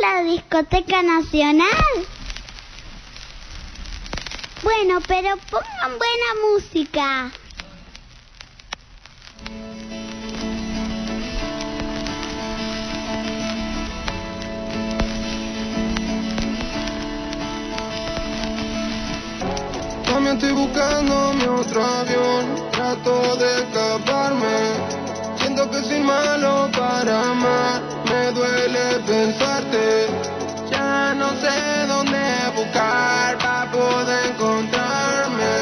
la discoteca nacional? Bueno, pero pongan buena música. También estoy buscando mi otro avión, trato de escaparme. Siento que soy malo para amar, duele pensarte. Ya no sé dónde buscar para poder encontrarme,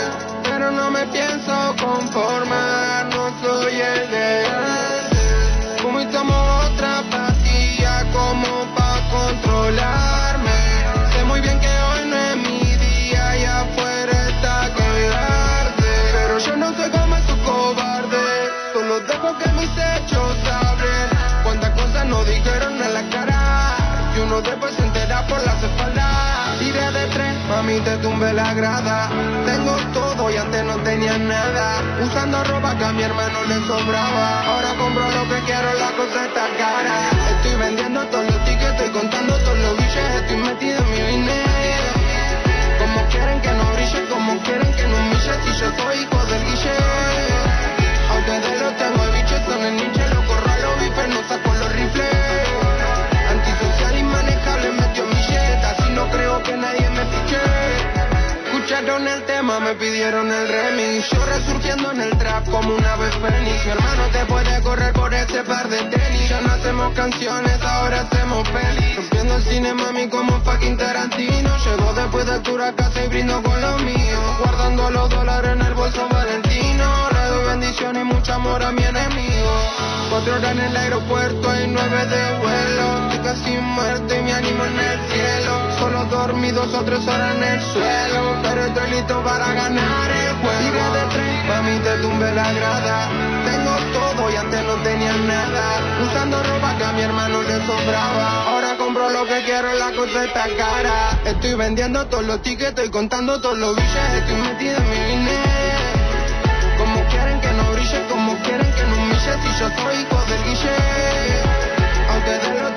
pero no me pienso conformar, no soy el de mami te tumbé la grada. Tengo todo y antes no tenía nada. Usando ropa que a mi hermano le sobraba. Ahora compro lo que quiero, la cosa está cara. Estoy vendiendo todos los tickets, estoy contando todos los billetes, estoy metido en mi dinero. Como quieren que no brille, como quieren que no humille Si yo soy hijo del guille A ustedes los tengo de biche, son el niche los bifes, no saco los rifles El tema, me pidieron el remix. Yo resurgiendo en el trap como una vez fénix. Mi hermano te puede correr por ese par de tenis. Ya no hacemos canciones, ahora hacemos pelis. Rompiendo el cine, mami, como fucking Tarantino. Llego después de altura a casa y brindo con lo mío. Guardando los dólares en el bolso Valentino. Le doy bendición y mucho amor a mi enemigo. Cuatro horas en el aeropuerto y nueve de vuelo. Estoy casi muerto y me animo en el cielo Solo dormí dos o tres horas en el suelo. Pero estoy listo para ganar el juego. Tiré de te tumbé la grada. Tengo todo y antes no tenía nada. Usando ropa que a mi hermano le sobraba. Ahora compro lo que quiero, la cosa está cara. Estoy vendiendo todos los tickets, estoy contando todos los billetes. Estoy metido en mi dinero como quieren que no brille, como quieren que no humille. Si yo soy hijo del guille A ustedes los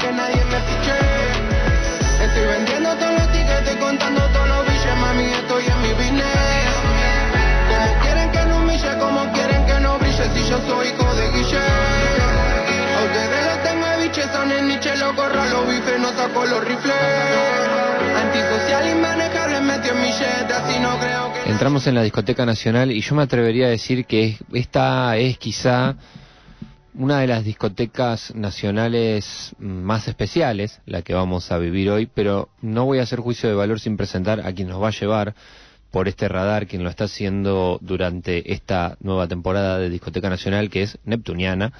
Que nadie me fiche. Estoy vendiendo todos los tickets, contando todos los billetes Mami, estoy en mi business. Como quieren que no humille, como quieren que no brille Si yo soy hijo de guille. A ustedes los tengo de biche, son el niche, lo corro los bifes, no saco los rifles. Antisocial, inmanejable, metió en mi jet, así no creo que... Entramos en la discoteca nacional y yo me atrevería a decir que es- esta es quizá una de las discotecas nacionales más especiales, la que vamos a vivir hoy, pero no voy a hacer juicio de valor sin presentar a quien nos va a llevar por este radar, quien lo está haciendo durante esta nueva temporada de Discoteca Nacional, que es Neptuniana.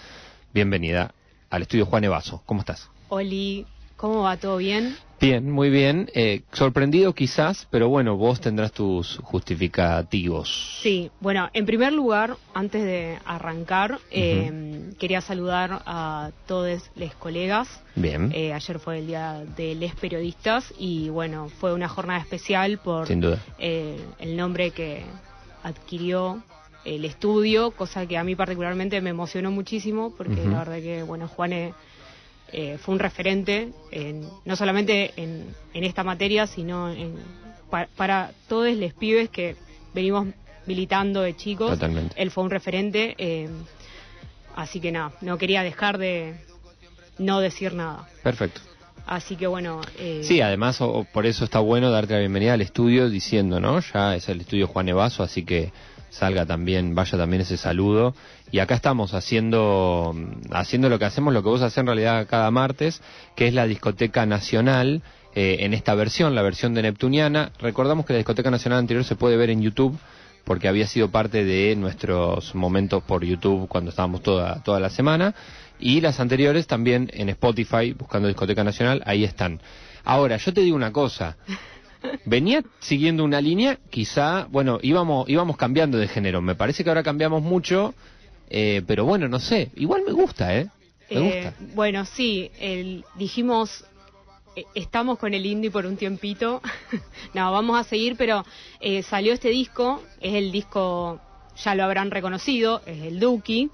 Bienvenida al estudio Juan Evaso. ¿Cómo estás? Oli, ¿cómo va? ¿Todo bien? Bien, muy bien. Eh, sorprendido quizás, pero bueno, vos tendrás tus justificativos. Sí, bueno, en primer lugar, antes de arrancar, eh, quería saludar a todos los colegas. Bien, Eh, ayer fue el día de les periodistas y bueno, fue una jornada especial por sin duda. eh, el nombre que adquirió el estudio, cosa que a mí particularmente me emocionó muchísimo porque la verdad que, bueno, Juane eh, fue un referente, en- no solamente en, en esta materia, sino en, pa- para todos los pibes que venimos militando de chicos. Totalmente. Él fue un referente, eh, así que nada, no quería dejar de no decir nada. Perfecto. Así que bueno, eh, Sí, además, o- o por eso está bueno darte la bienvenida al estudio diciendo, ¿no? Ya es el estudio Juan Evaso, así que salga también, vaya también ese saludo. Y acá estamos haciendo, haciendo lo que hacemos, lo que vos haces en realidad cada martes, que es la discoteca nacional. eh, en esta versión, la versión de Neptuniana. Recordamos que la discoteca nacional anterior se puede ver en YouTube porque había sido parte de nuestros momentos por YouTube cuando estábamos toda, toda la semana. Y las anteriores también en Spotify, buscando Discoteca Nacional, ahí están. Ahora, yo te digo una cosa. Venía siguiendo una línea, quizá, bueno, íbamos, íbamos cambiando de género. Me parece que ahora cambiamos mucho, eh, pero bueno, no sé. Igual me gusta, ¿eh? Me Eh, gusta. bueno, sí, el- dijimos, eh, estamos con el indie por un tiempito. no, vamos a seguir, pero eh, salió este disco, es el disco ya lo habrán reconocido, es el Duki.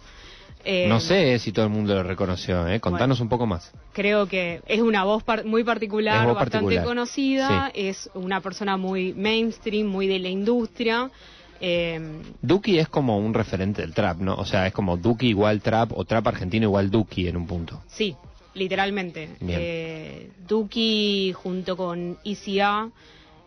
Eh, no sé si todo el mundo lo reconoció, ¿eh? Contanos un poco más. Creo que es una voz par- muy particular, voz bastante particular. conocida, es una persona muy mainstream, muy de la industria. Eh, Duki es como un referente del trap, ¿no? O sea, es como Duki igual trap o trap argentino igual Duki en un punto. Sí, literalmente. Eh, Duki junto con ICA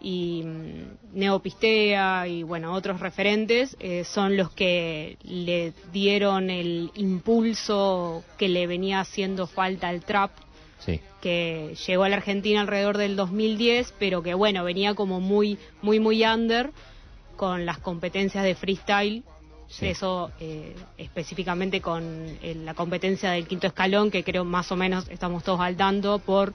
y mm, Neopistea y bueno, otros referentes eh, son los que le dieron el impulso que le venía haciendo falta al trap Sí. que llegó a la Argentina alrededor del 2010, pero que bueno, venía como muy muy muy under con las competencias de freestyle Sí. eso eh, específicamente con eh, la competencia del quinto escalón, que creo más o menos estamos todos al tanto por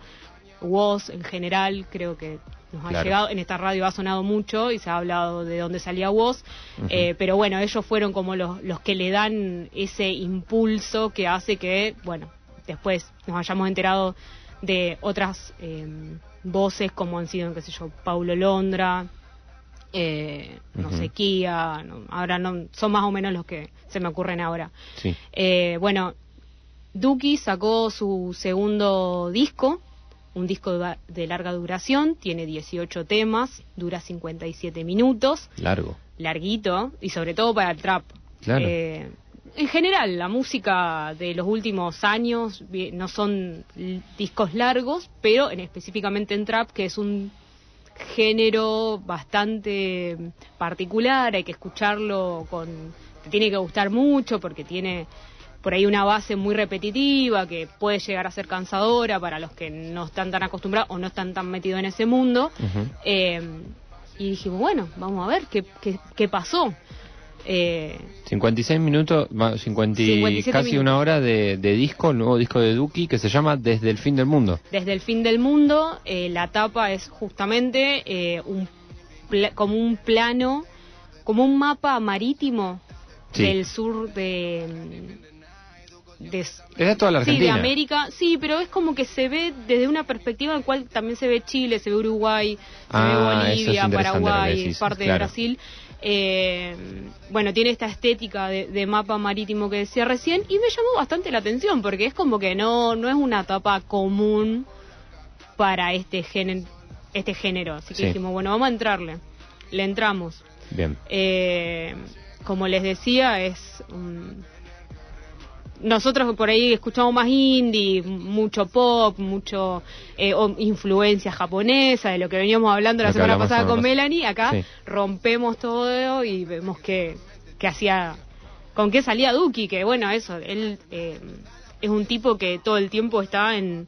WOS en general, creo que nos ha Claro. llegado, en esta radio ha sonado mucho y se ha hablado de dónde salía WOS, eh, pero bueno, ellos fueron como los, los que le dan ese impulso que hace que, bueno, después nos hayamos enterado de otras eh, voces como han sido, qué sé yo, Paulo Londra, eh, no sé, Kia, no, ahora no, son más o menos los que se me ocurren ahora. Sí. Eh, bueno, Duki sacó su segundo disco, un disco de, larga duración, tiene 18 temas, dura 57 minutos, Largo. larguito, y sobre todo para el trap. Claro. Eh, en general, la música de los últimos años no son discos largos, pero en, específicamente en trap, que es un género bastante particular, hay que escucharlo con... te tiene que gustar mucho porque tiene por ahí una base muy repetitiva que puede llegar a ser cansadora para los que no están tan acostumbrados o no están tan metidos en ese mundo. Eh, y dijimos, bueno, vamos a ver qué, qué, qué pasó. Eh, 56 minutos, va, 50 y 57 casi minutos. una hora de, de disco, el nuevo disco de Duki que se llama Desde el fin del mundo. desde el fin del mundo, eh, la tapa es justamente eh, un como un plano, como un mapa marítimo Sí. del sur de... de Es de toda la Sí, de Argentina. América, sí, pero es como que se ve desde una perspectiva en cual también se ve Chile, se ve Uruguay, se Ah, ve es Bolivia, Paraguay, parte claro. de Brasil. Eh, bueno, tiene esta estética de, de mapa marítimo que decía recién y me llamó bastante la atención porque es como que no, no es una tapa común para este género, este género. Así que Sí. dijimos, bueno, vamos a entrarle. Le entramos. Bien. Eh, como les decía, es un- nosotros por ahí escuchamos más indie, mucho pop, mucho eh, influencia japonesa, de lo que veníamos hablando la semana pasada con Melanie. Acá Sí. rompemos todo y vemos que, que hacía, con qué salía Duki, que bueno, eso, él eh, es un tipo que todo el tiempo está en,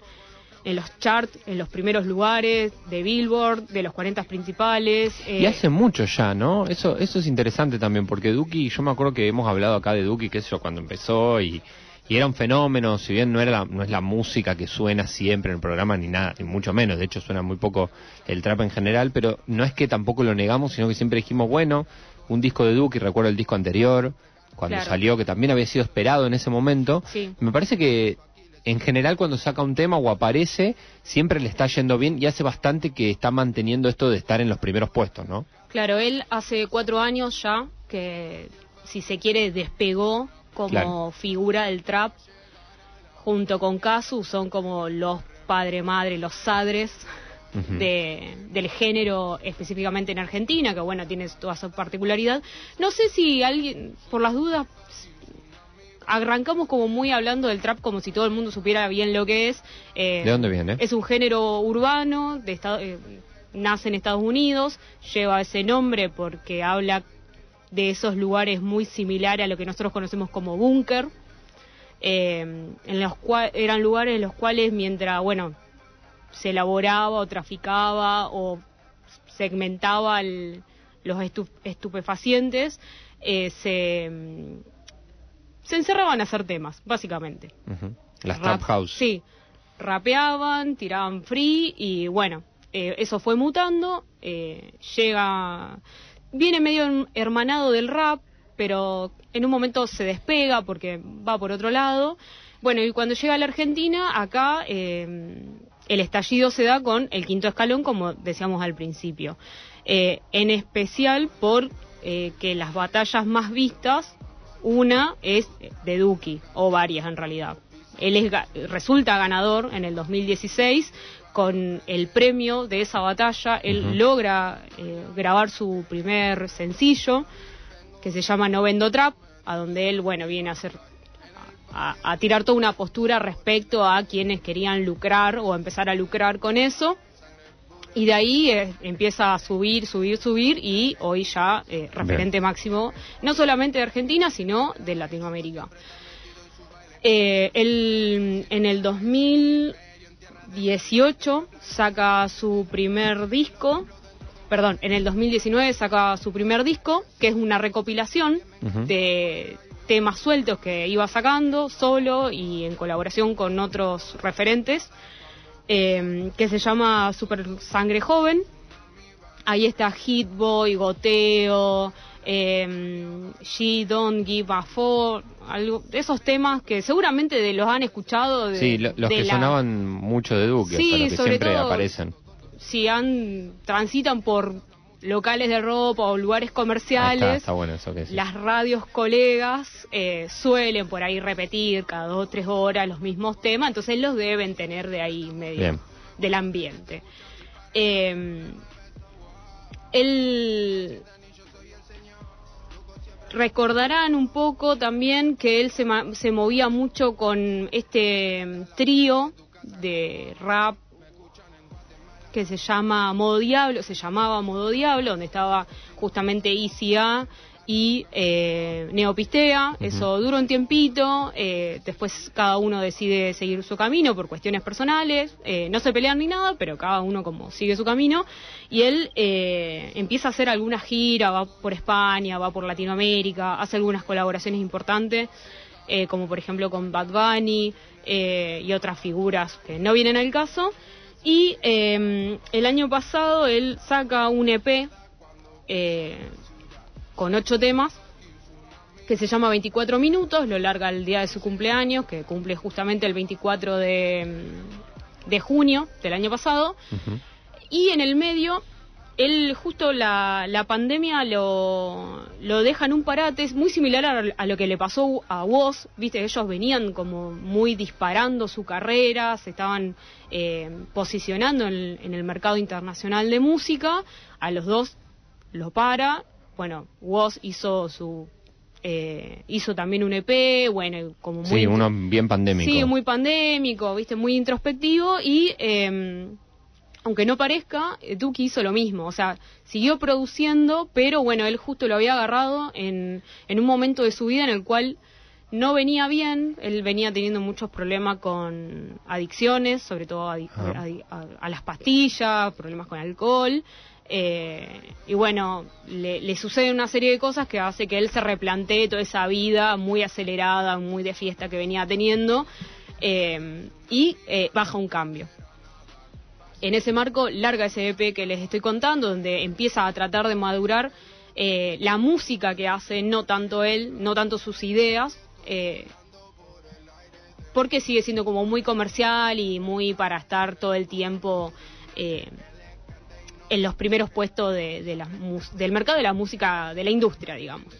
en los charts, en los primeros lugares de Billboard, de los 40 principales. Y eh, hace mucho ya, ¿no? Eso eso es interesante también, porque Duki, yo me acuerdo que hemos hablado acá de Duki, qué sé yo, cuando empezó y, y era un fenómeno, si bien no era la- no es la música que suena siempre en el programa ni nada, ni mucho menos, de hecho suena muy poco el trap en general, pero no es que tampoco lo negamos, sino que siempre dijimos, bueno, un disco de Duki, recuerdo el disco anterior, cuando Claro. salió, que también había sido esperado en ese momento, Sí. me parece que en general cuando saca un tema o aparece, siempre le está yendo bien y hace bastante que está manteniendo esto de estar en los primeros puestos, ¿no? Claro, él hace cuatro años ya que, si se quiere, despegó como Claro. figura del trap. Junto con Kazu son como los padre-madre, los sadres de, del género específicamente en Argentina, que bueno, tiene toda su particularidad. No sé si alguien, por las dudas, arrancamos como muy hablando del trap como si todo el mundo supiera bien lo que es. Eh, ¿De dónde viene? Es un género urbano, de Estado- eh, nace en Estados Unidos, lleva ese nombre porque habla de esos lugares muy similares a lo que nosotros conocemos como búnker, eh, en los cuales eran lugares en los cuales mientras, bueno, se elaboraba o traficaba o segmentaba el- los estu- estupefacientes, se, se encerraban a hacer temas, básicamente. Las Rap- Trap House. Sí, rapeaban, tiraban free y bueno, eh, eso fue mutando, eh, llega, viene medio hermanado del rap, pero en un momento se despega porque va por otro lado. Bueno, y cuando llega a la Argentina, acá eh, el estallido se da con el quinto escalón, como decíamos al principio. Eh, en especial por que las batallas más vistas, una es de Duki, o varias en realidad. Él es, resulta ganador en el 2016 con el premio de esa batalla. Él logra eh, grabar su primer sencillo, que se llama No Vendo Trap, a donde él, bueno, viene a hacer a, a tirar toda una postura respecto a quienes querían lucrar o empezar a lucrar con eso. Y de ahí eh, empieza a subir, subir, subir y hoy ya eh, referente máximo, no solamente de Argentina, sino de Latinoamérica. Eh, él, en el 2018 saca su primer disco, perdón, en el 2019 saca su primer disco, que es una recopilación de temas sueltos que iba sacando solo y en colaboración con otros referentes, eh, que se llama Super Sangre Joven. Ahí está Hit Boy, Goteo, eh, She Don't Give a Fuck, algo, esos temas que seguramente de los han escuchado. De, Sí, lo- los de que la- sonaban mucho de Duque, Sí, o sea, los que sobre siempre todo- aparecen. Si han transitan por locales de ropa o lugares Ah, comerciales, está, está bueno eso que las radios colegas eh, suelen por ahí repetir cada dos o tres horas los mismos temas, entonces los deben tener de ahí medio Bien. del ambiente. Eh, él recordarán un poco también que él se, ma- se movía mucho con este mm, trío de rap que se llama Modo Diablo, se llamaba Modo Diablo, donde estaba justamente ICA y eh, Neopistea. Eso duró un tiempito, eh, después cada uno decide seguir su camino por cuestiones personales, eh, no se pelean ni nada, pero cada uno como sigue su camino. Y él eh, empieza a hacer alguna gira, va por España, va por Latinoamérica, hace algunas colaboraciones importantes como por ejemplo con Bad Bunny eh, y otras figuras que no vienen al caso. Y eh, el año pasado él saca un EP eh, con ocho temas que se llama 24 minutos, lo larga el día de su cumpleaños, que cumple justamente el 24 de, de junio del año pasado. Y en el medio, él justo la, la pandemia lo, lo deja en un parate, es muy similar a, a lo que le pasó a Woz, viste, ellos venían como muy disparando su carrera, se estaban eh, posicionando en, en el mercado internacional de música, a los dos lo para, bueno, Woz hizo su... eh, hizo también un EP, bueno, como muy Sí, uno bien pandémico. Sí, muy pandémico, viste, muy introspectivo y eh, aunque no parezca, eh, Duki hizo lo mismo, o sea, siguió produciendo, pero bueno, él justo lo había agarrado en, en un momento de su vida en el cual no venía bien, él venía teniendo muchos problemas con adicciones, sobre todo adi- a, a las pastillas, problemas con alcohol. eh, y bueno, le, le sucede una serie de cosas que hace que él se replantee toda esa vida muy acelerada, muy de fiesta que venía teniendo eh, y eh, baja un cambio. En ese marco larga ese EP que les estoy contando, donde empieza a tratar de madurar eh, la música que hace, no tanto él, no tanto sus ideas, eh, porque sigue siendo como muy comercial y muy para estar todo el tiempo eh, en los primeros puestos de, de del mercado de la música, de la industria, digamos.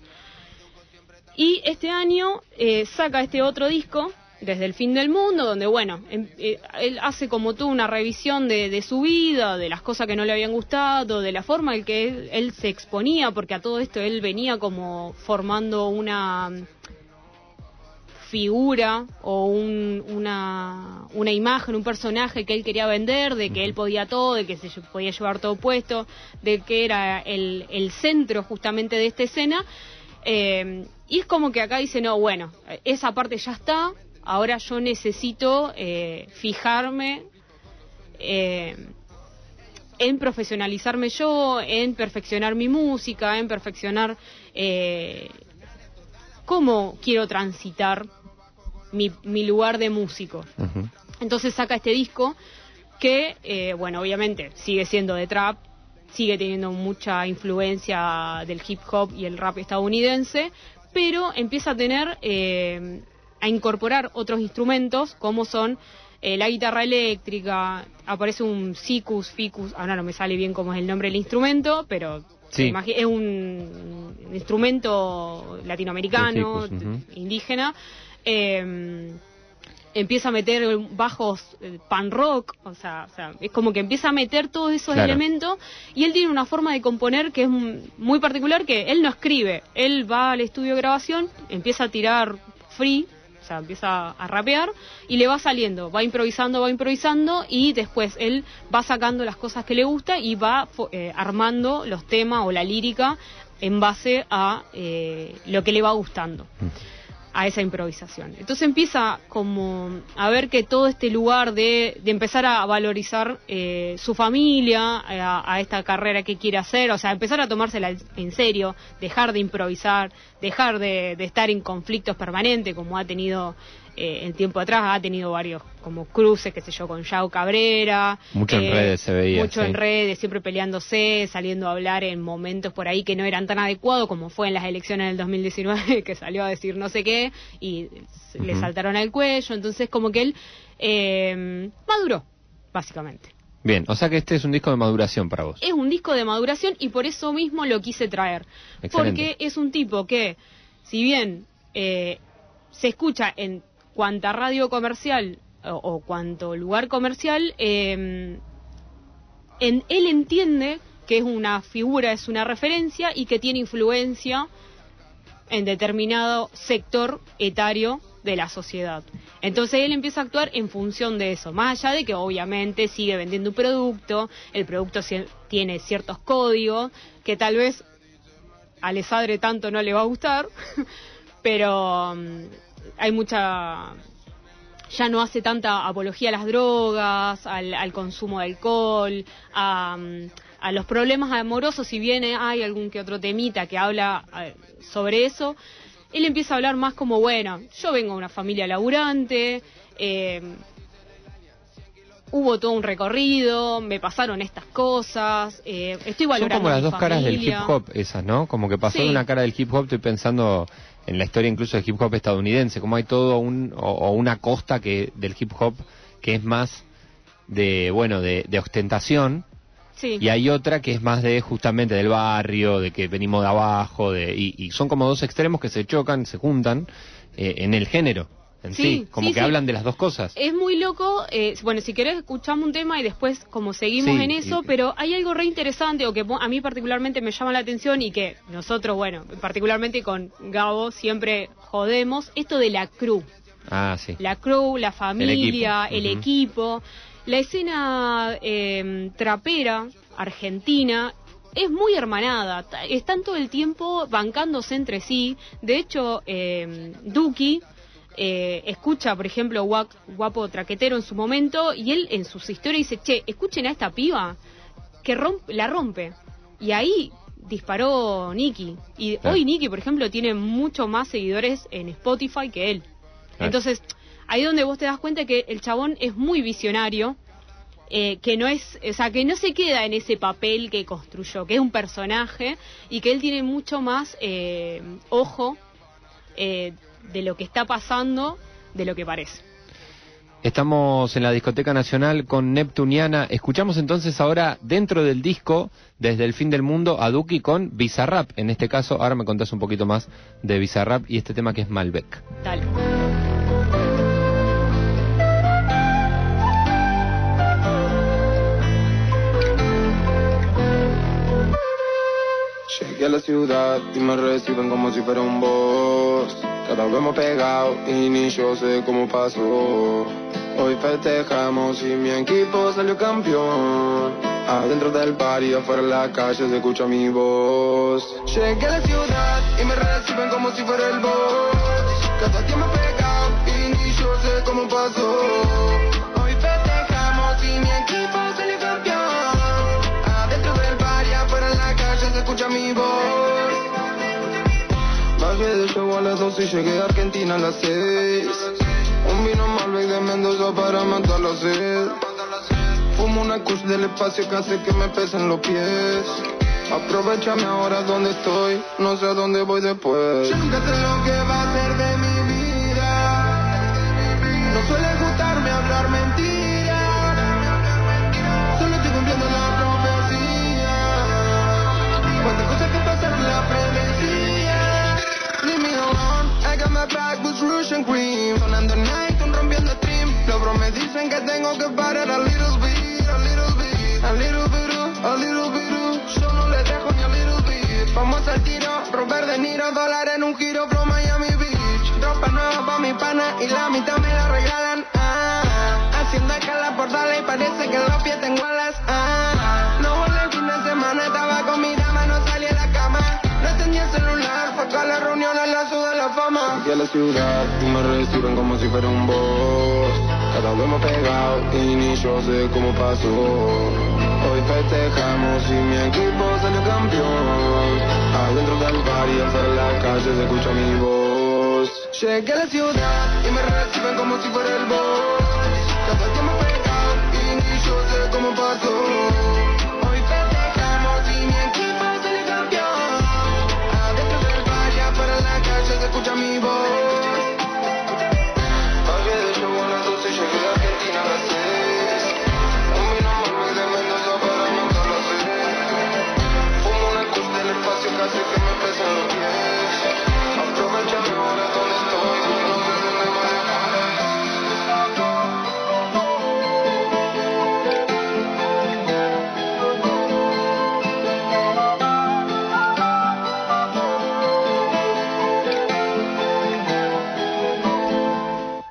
Y este año eh, saca este otro disco, Desde el fin del mundo, donde, bueno, em- eh, él hace como tú una revisión de, de su vida, de las cosas que no le habían gustado, de la forma en que él, él se exponía, porque a todo esto él venía como formando una mm, figura o un- una, una imagen, un personaje que él quería vender, de que él podía todo, de que se podía llevar todo puesto, de que era el, el centro justamente de esta escena. Eh, y es como que acá dice, no, bueno, esa parte ya está, ahora yo necesito eh, fijarme eh, en profesionalizarme yo, en perfeccionar mi música, en perfeccionar eh, cómo quiero transitar mi, mi lugar de músico. Entonces saca este disco que, eh, bueno, obviamente sigue siendo de trap, sigue teniendo mucha influencia del hip hop y el rap estadounidense, pero empieza a tener, eh, a incorporar otros instrumentos como son eh, la guitarra eléctrica, aparece un sicus, ficus, ahora no me sale bien cómo es el nombre del instrumento, pero Sí. Es un instrumento latinoamericano, indígena. Eh, empieza a meter bajos eh, pan rock, o sea, o sea, es como que empieza a meter todos esos Claro. elementos y él tiene una forma de componer que es muy particular, que él no escribe, él va al estudio de grabación, empieza a tirar free, o sea, empieza a rapear y le va saliendo, va improvisando, va improvisando y después él va sacando las cosas que le gusta y va eh, armando los temas o la lírica en base a eh, lo que le va gustando a esa improvisación. Entonces empieza como a ver que todo este lugar de, de empezar a valorizar eh, su familia, a, a esta carrera que quiere hacer, o sea, empezar a tomársela en serio, dejar de improvisar, dejar de, de estar en conflictos permanentes como ha tenido eh, el tiempo atrás, ha tenido varios como cruces, qué sé yo, con Yao Cabrera. Mucho en redes se veía, Mucho sí. en redes, siempre peleándose, saliendo a hablar en momentos por ahí que no eran tan adecuados, como fue en las elecciones del 2019, que salió a decir no sé qué y le saltaron al cuello. Entonces, como que él eh, maduró, básicamente. Bien, o sea que este es un disco de maduración para vos. Es un disco de maduración y por eso mismo lo quise traer. Excelente. Porque es un tipo que, si bien eh, se escucha en cuanta radio comercial o, o cuanto lugar comercial, eh, en, él entiende que es una figura, es una referencia y que tiene influencia en determinado sector etario de la sociedad. Entonces él empieza a actuar en función de eso, más allá de que obviamente sigue vendiendo un producto, el producto tiene ciertos códigos que tal vez a Lesadre tanto no le va a gustar, pero mm, hay mucha ya no hace tanta apología a las drogas, al, al consumo de alcohol, a, a los problemas amorosos, si bien hay algún que otro temita que habla eh, sobre eso, él empieza a hablar más como, bueno, yo vengo de una familia laburante, eh, hubo todo un recorrido, me pasaron estas cosas, eh, estoy Son valorando como las dos caras del hip hop esas, ¿no? Como que pasó Sí. de una cara del hip hop, estoy pensando en la historia incluso del hip hop estadounidense, como hay todo un, o, o una costa que del hip hop que es más de, bueno, de, de ostentación, Sí. y hay otra que es más de justamente del barrio, de que venimos de abajo, de, y, y son como dos extremos que se chocan, se juntan eh, en el género en sí, Sí, como sí, que sí. hablan de las dos cosas. Es muy loco, eh, bueno, si querés escuchamos un tema y después como seguimos en eso, y- pero hay algo re interesante o que a mí particularmente me llama la atención y que nosotros, bueno, particularmente con Gabo siempre jodemos, esto de la crew. Ah, sí. La crew, la familia, equipo, el ujú. equipo. La escena eh, trapera argentina es muy hermanada. Están todo el tiempo bancándose entre sí. De hecho, eh, Duki eh, escucha, por ejemplo, Guac- Guapo Traquetero en su momento y él en sus historias dice, che, escuchen a esta piba que rompe, la rompe. Y ahí disparó Nicky. Y Claro. hoy Nicky, por ejemplo, tiene mucho más seguidores en Spotify que él. Claro. Entonces, ahí donde vos te das cuenta que el chabón es muy visionario, eh, que no es, o sea, que no se queda en ese papel que construyó, que es un personaje y que él tiene mucho más eh, ojo eh, de lo que está pasando de lo que parece. Estamos en la Discoteca Nacional con Neptuniana. Escuchamos entonces ahora dentro del disco, desde el fin del mundo, a Duki con Bizarrap. En este caso, ahora me contás un poquito más de Bizarrap y este tema que es Malbec. Dale. Llegué a la ciudad y me reciben como si fuera un boss. Cada vez hemos pegado y ni yo sé cómo pasó. Hoy festejamos y mi equipo salió campeón. Adentro del bar y afuera en la calle se escucha mi voz. Llegué a la ciudad y me reciben como si fuera el boss. Cada día me he pegado y ni yo sé cómo pasó. Escucha mi voz. Bajé de show a las 12 y llegué a Argentina a las 6. Un vino Malbec de Mendoza para matar la sed. Fumo una kush del espacio que hace que me pesen los pies. Aprovechame ahora donde estoy, no sé a dónde voy después. Yo nunca que Rouge and Cream. Sonando night, un rompiendo stream. Los bros me dicen que tengo que parar a little bit, a little bit, a little bit, a little bit. Yo no le dejo ni a little bit. Vamos al tiro, Robert De Niro, dólar en un giro, from Miami Beach. Ropa nueva pa' mi pana y la mitad me la regalan. Ah, haciendo escala por darle y parece que en los pies tengo alas. Ah, Tenía celular, con la reunión en la ciudad de la fama. Llegué a la ciudad y me reciben como si fuera un boss. Cada uno hemos pegado y ni yo sé cómo pasó. Hoy festejamos y mi equipo salió campeón. Adentro del bar y afuera de la calle se escucha mi voz. Llegué a la ciudad y me reciben como si fuera el boss. Cada día hemos pegado y ni yo sé cómo pasó. Calle se escucha mi voz.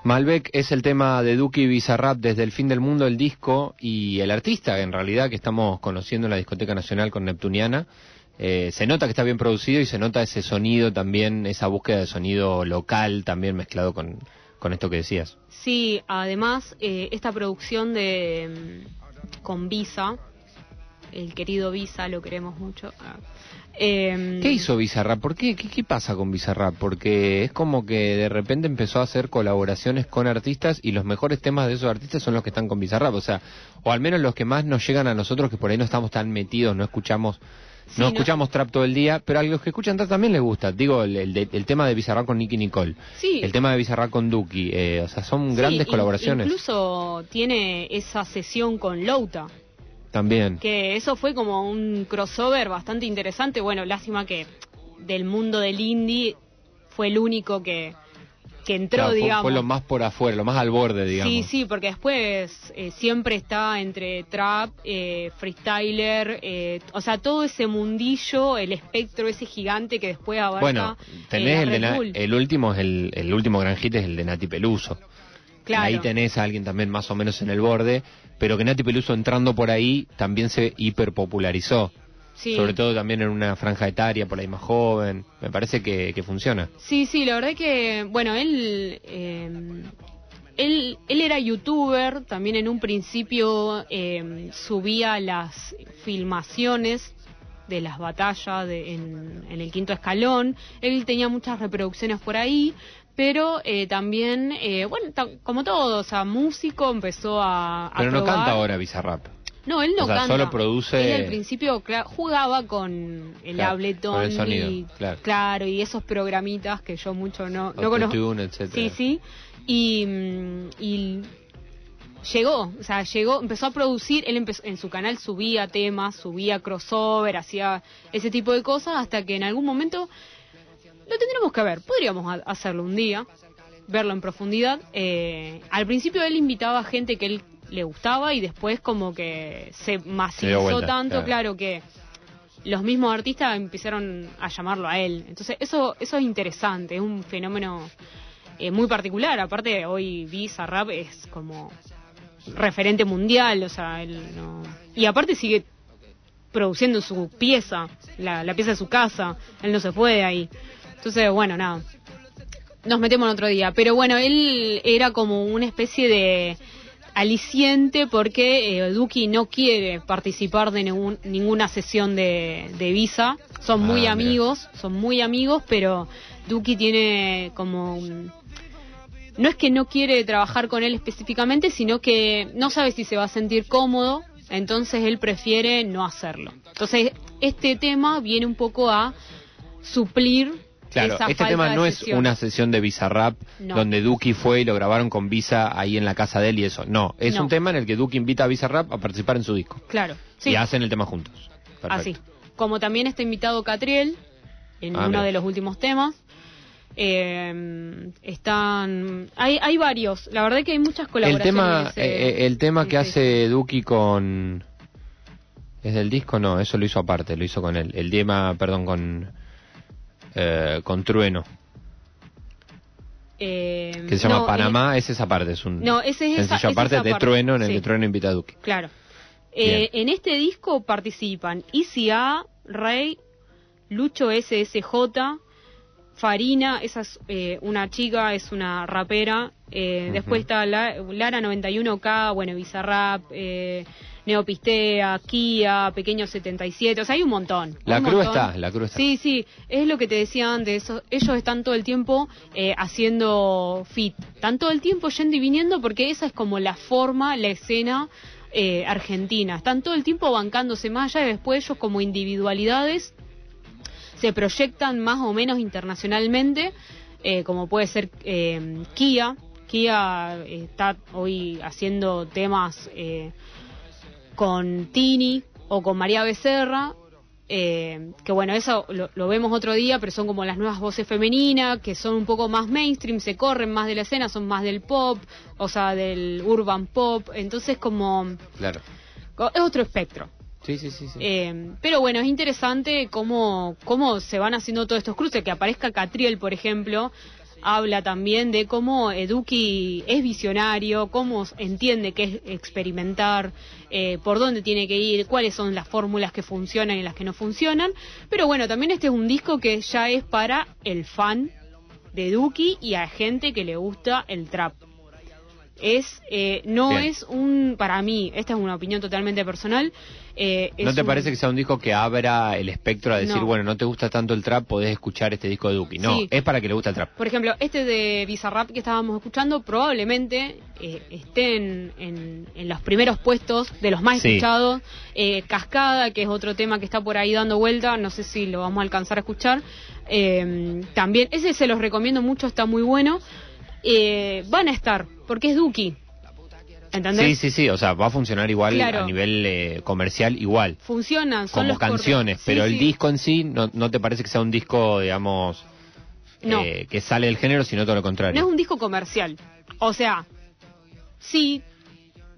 Malbec es el tema de Duki Bizarrap desde el fin del mundo, el disco y el artista en realidad que estamos conociendo en la Discoteca Nacional con Neptuniana. Eh, se nota que está bien producido y se nota ese sonido también, esa búsqueda de sonido local también mezclado con, con esto que decías. Sí, además, eh, esta producción de mm, con Visa, el querido Visa, lo queremos mucho. Ah. Em, ¿Qué hizo Bizarrap? ¿Por qué? qué? qué pasa con Bizarrap? Porque es como que de repente empezó a hacer colaboraciones con artistas y los mejores temas de esos artistas son los que están con Bizarrap. O sea, o al menos los que más nos llegan a nosotros que por ahí no estamos tan metidos, no escuchamos Sí, no no- escuchamos trap todo el día, pero a los que escuchan trap también les gusta. Digo, el, el el tema de Bizarrap con Nicky Nicole, Sí. el tema de Bizarrap con Duki, eh, o sea, son Sí, grandes in- colaboraciones Incluso tiene esa sesión con Louta, también. que eso fue como un crossover bastante interesante. Bueno, lástima que del mundo del indie fue el único que, que entró, Claro, fue, digamos. fue lo más por afuera, lo más al borde, digamos. Sí, sí, porque después eh, siempre está entre trap, eh, freestyler, eh, o sea, todo ese mundillo, el espectro ese gigante que después abarca Bueno, tenés eh, el, de el último es el, el último gran hit es el de Nati Peluso. Claro. Ahí tenés a alguien también más o menos en el borde, pero que Nati Peluso entrando por ahí también se hiperpopularizó. Sí. Sobre todo también en una franja etaria por ahí más joven. Me parece que, que funciona. Sí, sí, la verdad que, bueno, él, eh, él, él era youtuber, también en un principio eh, subía las filmaciones de las batallas de- en, en el quinto escalón, él tenía muchas reproducciones por ahí, pero eh, también, eh, bueno, como todo, o sea, músico empezó a... a Pero no probar. canta ahora Bizarrap. No, él no O sea, canta. solo produce- Él al principio jugaba con el Claro, Ableton con el sonido, y claro. y esos programitas que yo mucho no, no conozco. Sí, sí. Y, mm, y llegó, o sea, llegó, empezó a producir, él empezó, en su canal subía temas, subía crossover, hacía ese tipo de cosas, hasta que en algún momento lo tendremos que ver, podríamos ha- hacerlo un día, verlo en profundidad. Eh, al principio él invitaba a gente que él le gustaba y después como que se masivizó vuelta, tanto, claro. claro. que los mismos artistas empezaron a llamarlo a él. Entonces eso eso es interesante, es un fenómeno eh, muy particular. Aparte hoy Bizarrap es como referente mundial, o sea, él no... Y aparte sigue produciendo su pieza, la, la pieza de su casa, él no se fue de ahí. Entonces, bueno, nada, nos metemos en otro día. Pero bueno, él era como una especie de aliciente porque eh, Duki no quiere participar de ningún- ninguna sesión de, de Visa. Son Ah, muy mira. amigos, son muy amigos, pero Duki tiene como un- no es que no quiere trabajar con él específicamente, sino que no sabe si se va a sentir cómodo, entonces él prefiere no hacerlo. Entonces, este tema viene un poco a suplir Claro, esa este tema no es una sesión de Bizarrap No. donde Duki fue y lo grabaron con Visa ahí en la casa de él y eso. No, es No. un tema en el que Duki invita a Bizarrap a participar en su disco. Claro, sí, Y hacen el tema juntos. Perfecto. así. Como también está invitado Catriel en Ah, uno mira. de los últimos temas. Eh, están, hay, hay varios. La verdad que hay muchas El colaboraciones. tema, en ese- eh, eh, el tema que hace Duki con... ¿Es del disco? No, eso lo hizo aparte, lo hizo con él. El tema, perdón, con... eh, con Trueno, Eh, que se llama no, Panamá, es esa parte, es un no, ese es esa- sencillo es aparte esa de parte, Trueno, en el sí. que Trueno invita a. Claro. Eh, en este disco participan ICA, Rey, Lucho SSJ, Farina, esa es eh, una chica, es una rapera. eh. Después está La- Lara 91K, bueno, Bizarrap, eh, Neopistea, Kia, Pequeño 77, o sea, hay un montón. La un cruz montón. está, la cruz está. Sí, sí, es lo que te decía antes. ellos están todo el tiempo eh, haciendo fit. Están todo el tiempo yendo y viniendo porque esa es como la forma, la escena eh, argentina. Están todo el tiempo bancándose más allá y después ellos como individualidades se proyectan más o menos internacionalmente, eh, como puede ser eh, Kia. Kia está hoy haciendo temas con Tini o con María Becerra, eh, que bueno, eso lo, lo vemos otro día, pero son como las nuevas voces femeninas, que son un poco más mainstream, se corren más de la escena, son más del pop, o sea, del urban pop, entonces como Claro. es otro espectro. Sí, sí, sí. sí. Eh, pero bueno, es interesante cómo, cómo se van haciendo todos estos cruces. Que aparezca Catriel, por ejemplo, habla también de cómo Eduki es visionario, cómo entiende qué es experimentar, eh, por dónde tiene que ir, cuáles son las fórmulas que funcionan y las que no funcionan. Pero bueno, también este es un disco que ya es para el fan de Eduki y a gente que le gusta el trap es eh, no Bien. es un para mí esta es una opinión totalmente personal eh, ¿No te un- parece que sea un disco que abra el espectro a decir, No. bueno, no te gusta tanto el trap, podés escuchar este disco de Duki? No, Sí. es para que le guste el trap. por ejemplo este de Bizarrap que estábamos escuchando probablemente eh, esté en, en- en los primeros puestos de los más Sí. escuchados Eh, Cascada que es otro tema que está por ahí dando vuelta no sé si lo vamos a alcanzar a escuchar Eh, también ese se los recomiendo mucho está muy bueno Eh, van a estar porque es Duki ¿entendés? Sí, sí, sí, o sea, va a funcionar igual Claro. a nivel eh, comercial, igual. funcionan son como los canciones, Sí, pero el sí. disco en sí no, no te parece que sea un disco, digamos, No. eh, que sale del género, sino todo lo contrario. No es un disco comercial. O sea, sí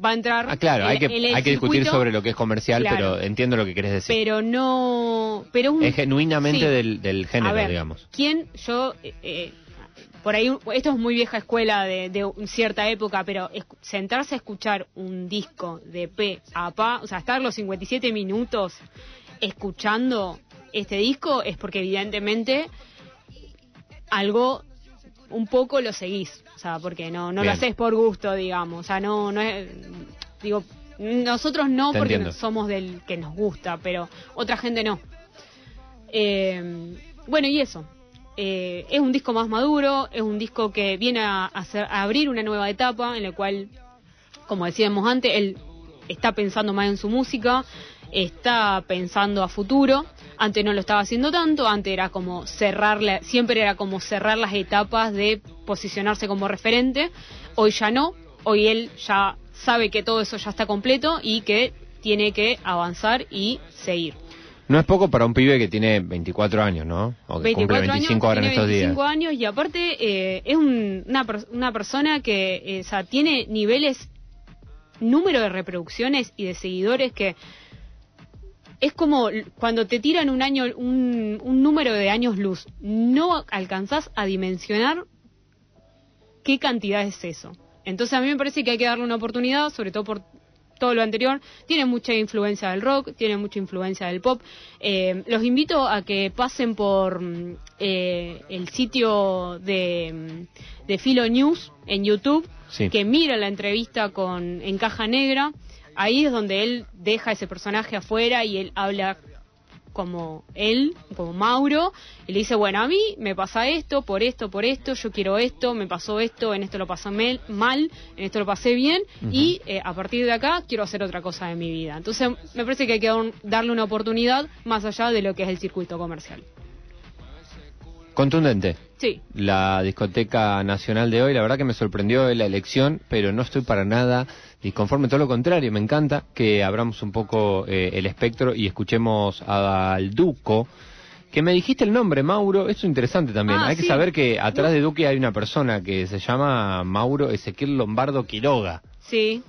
va a entrar. Ah, claro, hay que, el hay que discutir sobre lo que es comercial, Claro. pero entiendo lo que querés decir. Pero no. Pero es un- es genuinamente sí. del, del género, a ver, digamos. ¿Quién yo. eh, eh, por ahí, esto es muy vieja escuela de, de cierta época, pero escu- sentarse a escuchar un disco de P a Pa, o sea, estar los 57 minutos escuchando este disco es porque evidentemente algo un poco lo seguís, o sea, porque no, no lo haces por gusto, digamos, o sea, no, no es, digo, nosotros no Te porque entiendo. somos del que nos gusta, pero otra gente no. Eh, bueno, y eso. Eh, es un disco más maduro, es un disco que viene a, hacer- a abrir una nueva etapa en la cual, como decíamos antes, él está pensando más en su música, está pensando a futuro. Antes no lo estaba haciendo tanto, antes era como cerrar, la- siempre era como cerrar las etapas de posicionarse como referente. Hoy ya no, hoy él ya sabe que todo eso ya está completo y que tiene que avanzar y seguir. No es poco para un pibe que tiene 24 años, ¿no? O que cumple 25 ahora en estos 25 días. años y aparte eh, es un- una, una persona que eh, o sea, tiene niveles, número de reproducciones y de seguidores que es como cuando te tiran un año, un, un número de años luz, no alcanzás a dimensionar qué cantidad es eso. Entonces a mí me parece que hay que darle una oportunidad, sobre todo por todo lo anterior. Tiene mucha influencia del rock, tiene mucha influencia del pop. Eh, los invito a que pasen por mm, eh, el sitio de, mm, de Filo News en YouTube, Sí. que mira la entrevista con en caja negra. Ahí es donde él deja ese personaje afuera y él habla como él, como Mauro, y le dice, bueno, a mí me pasa esto, por esto, por esto, yo quiero esto, me pasó esto, en esto lo pasé mal, en esto lo pasé bien, y eh, a partir de acá quiero hacer otra cosa de mi vida. Entonces, me parece que hay que dar- darle una oportunidad más allá de lo que es el circuito comercial. Contundente. Sí, La discoteca nacional de hoy, la verdad que me sorprendió la elección, pero no estoy para nada disconforme, todo lo contrario, me encanta que abramos un poco eh, el espectro y escuchemos al Duco, Que me dijiste el nombre, Mauro, eso es interesante también. Ah, hay que saber que atrás de Duque hay una persona que se llama Mauro Ezequiel Lombardo Quiroga. Sí.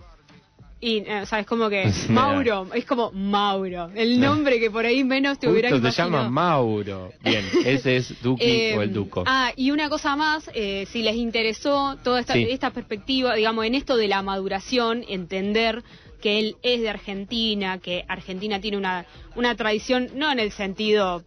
Y, eh, ¿sabes? Como que. Mauro, es como Mauro. El nombre que por ahí menos te hubiera Justo se imaginado. llama Mauro. Bien, ese es Duki Eh, o el Duco. Ah, y una cosa más, eh, si les interesó toda esta, Sí. esta perspectiva, digamos, en esto de la maduración, entender que él es de Argentina, que Argentina tiene una, una tradición, no en el sentido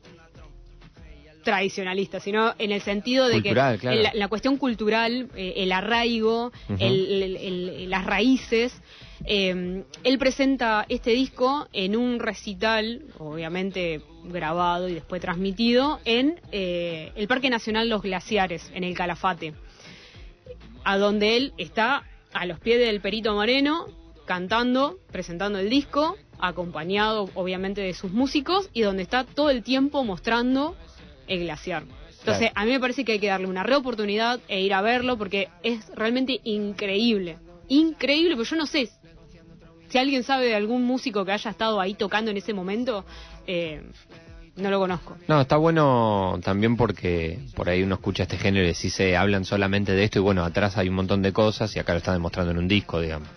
tradicionalista, sino en el sentido de Cultural, que claro. la, la cuestión cultural, eh, el arraigo, Ujú. el- el- el- las raíces. Eh, él presenta este disco en un recital, obviamente grabado y después transmitido, en eh, el Parque Nacional Los Glaciares, en el Calafate, a donde él está a los pies del Perito Moreno, cantando, presentando el disco, acompañado obviamente de sus músicos, y donde está todo el tiempo mostrando el glaciar. Entonces, a mí me parece que hay que darle una reoportunidad e ir a verlo porque es realmente increíble. Increíble, pero yo no sé si alguien sabe de algún músico que haya estado ahí tocando en ese momento, eh, no lo conozco. No, está bueno también porque por ahí uno escucha este género y si se hablan solamente de esto y bueno, atrás hay un montón de cosas y acá lo están demostrando en un disco, digamos.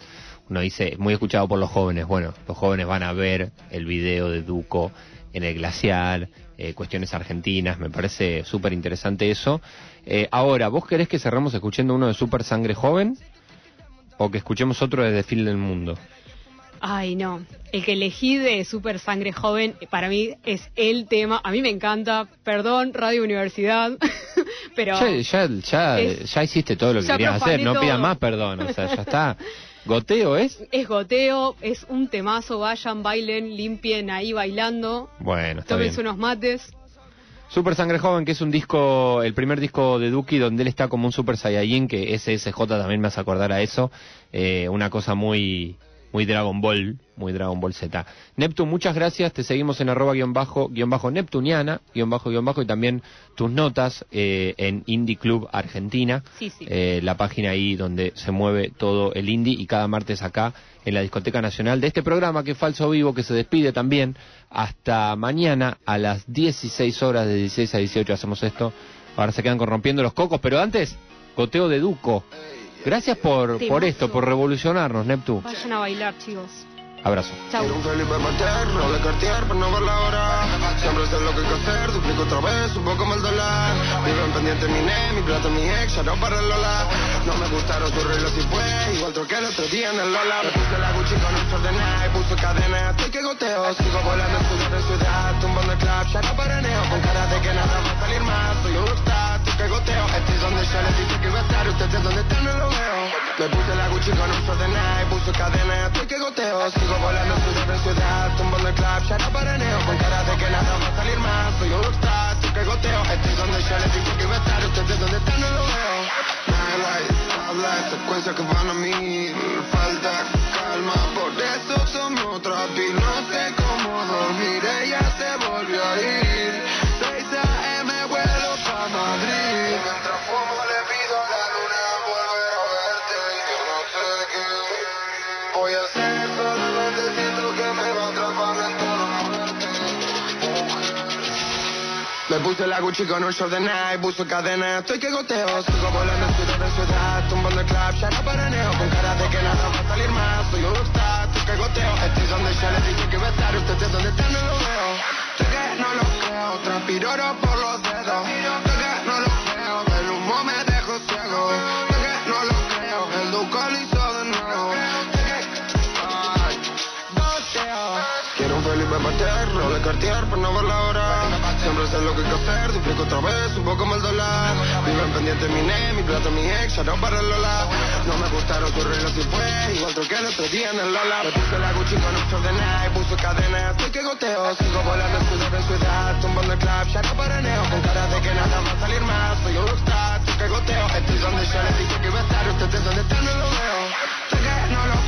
Uno dice, muy escuchado por los jóvenes, bueno, los jóvenes van a ver el video de Duco en el glaciar, eh, cuestiones argentinas, me parece súper interesante eso. Eh, ahora, ¿vos querés que cerremos escuchando uno de Super Sangre Joven? ¿O que escuchemos otro de Desfile del Mundo? Ay, no. El que elegí de Super Sangre Joven, para mí es el tema. A mí me encanta. Perdón, Radio Universidad. pero Ya, ya, ya, Es- ya hiciste todo lo que querías hacer, no pidas más perdón, o sea, ya está. Goteo es. es goteo, es un temazo. Vayan, bailen, limpien ahí bailando. Bueno, está bien. Tómense unos mates. Super Sangre Joven, que es un disco, el primer disco de Duki, donde él está como un Super Saiyajin, que SSJ también me hace acordar a eso. Eh, una cosa muy, muy Dragon Ball, muy Dragon Ball Z. Neptune, muchas gracias. Te seguimos en arroba guion bajo, guion bajo Neptuniana, guion bajo, guion bajo, y también tus notas eh, en Indie Club Argentina. Sí, sí. eh, la página ahí donde se mueve todo el indie y cada martes acá en la Discoteca Nacional de este programa que es Falso Vivo, que se despide también hasta mañana a las 16 horas de 16 a 18 hacemos esto. Ahora se quedan corrompiendo los cocos, pero antes, goteo de Duco. Gracias por, por esto, por revolucionarnos, Neptu. Vayan a bailar, chicos. Abrazo. Chau. Quiero un Felipe materno de Cartier para no ver la hora Siempre sé lo que hay que hacer, duplico otra vez, un poco más el dólar Vivo en pendiente mi ne, mi plata, mi ex, ya no para el Lola No me gustaron sus reglas y fue igual troqué el otro día en el Lola Me puse la Gucci con un Nike, puso cadena, estoy que goteo Sigo volando en ciudad en ciudad, tumbando el club, ya no paraneo Con cara de que nada va a salir más, soy un rockstar, que goteo. Estoy donde yo les dije que iba a estar, ustedes donde están no lo veo. Me puse la Gucci con un de Nike, puso cadena, estoy que goteo. Sigo volando ciudad en ciudad, tumbando el club, ya no paraneo. Con cara de que nada va a salir más, soy un rockstar, estoy que goteo. Estoy donde yo les dije que iba a estar, ustedes donde están no lo veo. Nightlife, habla de secuencias que van a mí Falta calma, por eso somos otra No sé cómo dormir, ella se volvió a ir puse la Gucci con un short de Nike, puso cadena, estoy que goteo Sigo volando ciudad en ciudad, tumbando el club, ya no paraneo Con cara de que nada va a salir más, soy un rockstar, estoy que goteo. Estoy donde ya les dije que iba a estar, ustedes donde están no lo veo. Sé que no lo creo, transpiro por los dedos. Sé que no lo creo, el humo me dejó ciego. Sé que no lo creo, el duco lo hizo de nuevo. Sé que, ay, goteo. Quiero un Felipe materno de Cartier para no ver Siempre sé lo que hay que hacer, duplico otra vez, un poco el dólar Vivo en pendiente mi ne, mi plata, mi ex, ya no para el Lola No me gustaron sus reglas y fue igual troqué el otro día en el Lola Me puse la Gucci con short de Nike, puso cadena, estoy que goteo Sigo volando ciudad en ciudad, tumbando el club, ya no paraneo Con cara de que nada va a salir más, soy un rockstar, estoy que goteo. Estoy donde yo les dije que iba a estar, ustedes donde están no lo veo. Que no lo